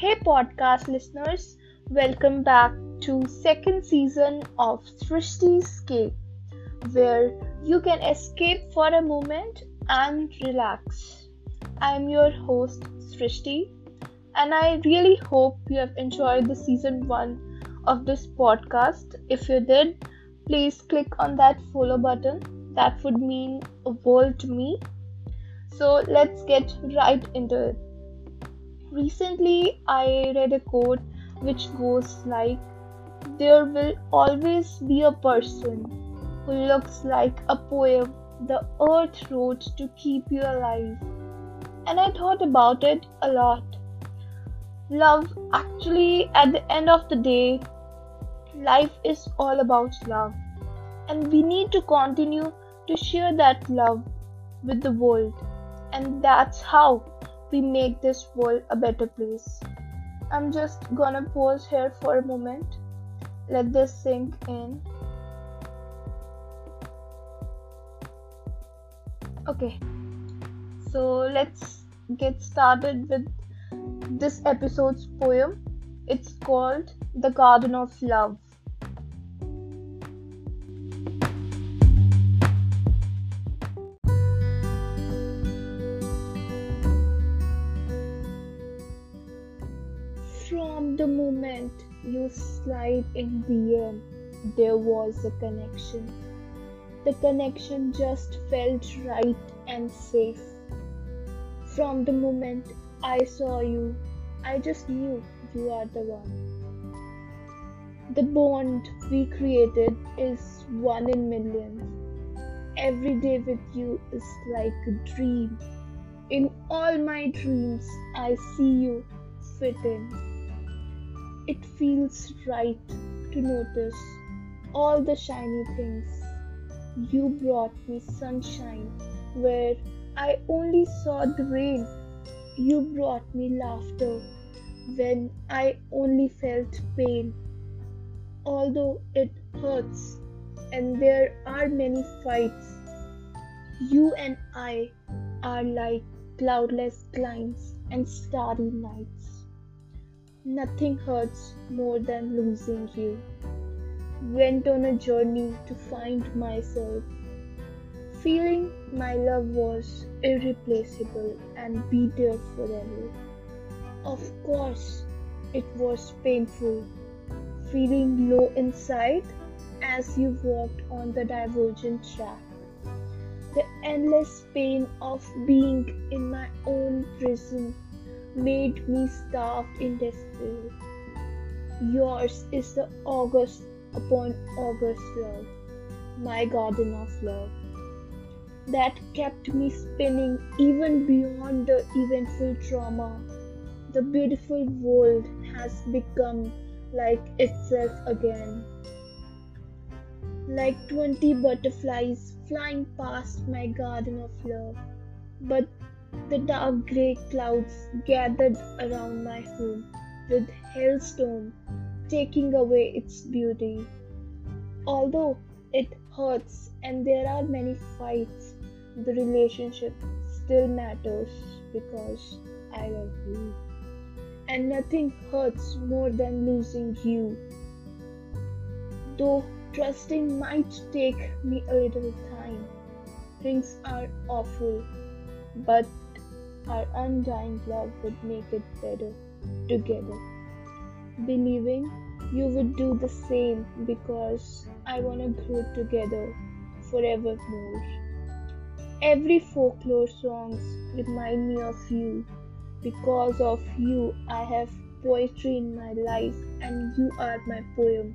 Hey podcast listeners, welcome back to second season of Srishti Escape, where you can escape for a moment and relax. I'm your host Srishti, and I really hope you have enjoyed the season 1 of this podcast. If you did, please click on that follow button. That would mean a world to me. So let's get right into it. Recently, I read a quote which goes like, There will always be a person who looks like a poem the earth wrote to keep you alive. And I thought about it a lot. Love, actually, at the end of the day, life is all about love. And we need to continue to share that love with the world. And that's how we make this world a better place. I'm just gonna pause here for a moment. Let this sink in. Okay, so let's get started with this episode's poem. It's called The Garden of Love. From the moment you slide in DM, there was a connection. The connection just felt right and safe. From the moment I saw you, I just knew you are the one. The bond we created is one in millions. Every day with you is like a dream. In all my dreams, I see you fit in. It feels right to notice all the shiny things. You brought me sunshine where I only saw the rain. You brought me laughter when I only felt pain. Although it hurts and there are many fights, you and I are like cloudless climes and starry nights. Nothing hurts more than losing you. Went on a journey to find myself, feeling my love was irreplaceable and be there forever. Of course, it was painful, feeling low inside as you walked on the divergent track. The endless pain of being in my own prison made me starved in despair. Yours is the August upon August love, my garden of love, that kept me spinning even beyond the eventful trauma. The beautiful world has become like itself again. Like twenty butterflies flying past my garden of love, but the dark grey clouds gathered around my home with hailstorm taking away its beauty. Although it hurts and there are many fights, the relationship still matters because I love you. And nothing hurts more than losing you. Though trusting might take me a little time, things are awful but our undying love would make it better together. Believing you would do the same because I want to grow together forevermore. Every folklore songs remind me of you. Because of you, I have poetry in my life, and you are my poem,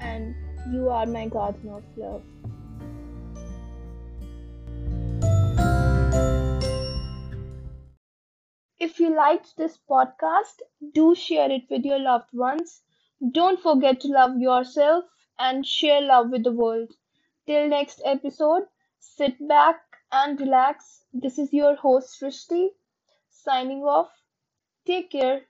and you are my garden of love. If you liked this podcast, do share it with your loved ones. Don't forget to love yourself and share love with the world. Till next episode, sit back and relax. This is your host Srishti signing off. Take care.